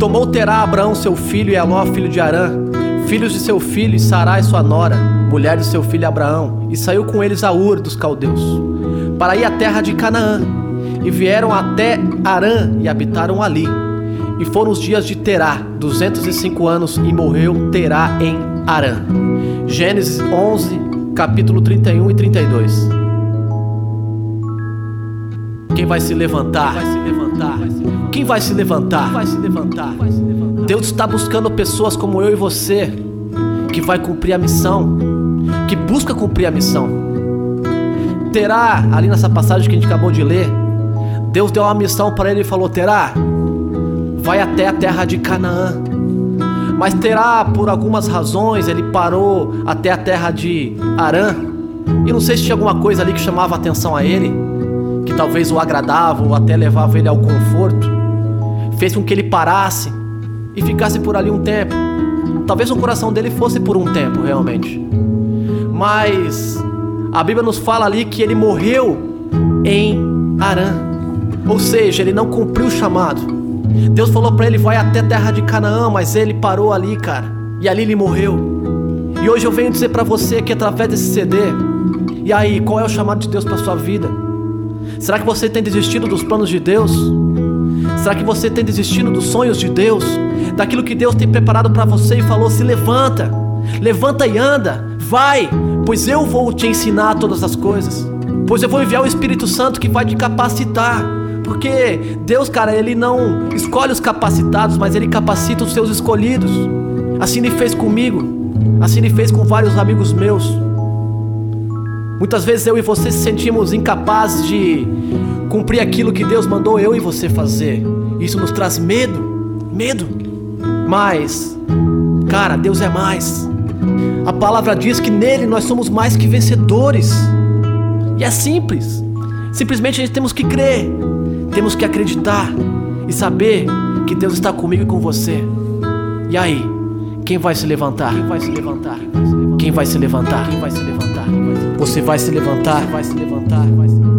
Chamou Terá Abraão seu filho e Eló filho de Arã, filhos de seu filho e Sarai sua nora, mulher de seu filho Abraão, e saiu com eles a Ur dos caldeus, para ir à terra de Canaã. E vieram até Arã e habitaram ali. E foram os dias de Terá, 205 anos, e morreu Terá em Arã. Gênesis 11, capítulo 31 e 32. Quem vai se levantar? Quem vai se levantar? Vai se levantar. Deus está buscando pessoas como eu e você que vai cumprir a missão, que busca cumprir a missão. Terá ali nessa passagem que a gente acabou de ler, Deus deu uma missão para ele e falou: Terá, vai até a terra de Canaã. Mas Terá, por algumas razões, ele parou até a terra de Arã. E não sei se tinha alguma coisa ali que chamava atenção a ele, que talvez o agradava ou até levava ele ao conforto. Fez com que ele parasse e ficasse por ali um tempo. Talvez o coração dele fosse por um tempo, realmente. Mas a Bíblia nos fala ali que ele morreu em Arã. Ou seja, ele não cumpriu o chamado. Deus falou para ele: vai até a terra de Canaã, mas ele parou ali, cara. E ali ele morreu. E hoje eu venho dizer para você que através desse CD, e aí, qual é o chamado de Deus para sua vida? Será que você tem desistido dos planos de Deus? Será que você tem desistido dos sonhos de Deus? Daquilo que Deus tem preparado para você e falou: se levanta, levanta e anda, vai, pois eu vou te ensinar todas as coisas. Pois eu vou enviar o Espírito Santo que vai te capacitar. Porque Deus, cara, Ele não escolhe os capacitados, mas Ele capacita os seus escolhidos. Assim Ele fez comigo, assim Ele fez com vários amigos meus. Muitas vezes eu e você se sentimos incapazes de cumprir aquilo que Deus mandou eu e você fazer. Isso nos traz medo, medo. Mas, cara, Deus é mais. A palavra diz que nele nós somos mais que vencedores. E é simples. Simplesmente a gente temos que crer, temos que acreditar e saber que Deus está comigo e com você. E aí, quem vai se levantar? Quem vai se levantar? Quem vai se levantar? Quem vai se levantar? Você vai se levantar? Vai se levantar? Vai se levantar?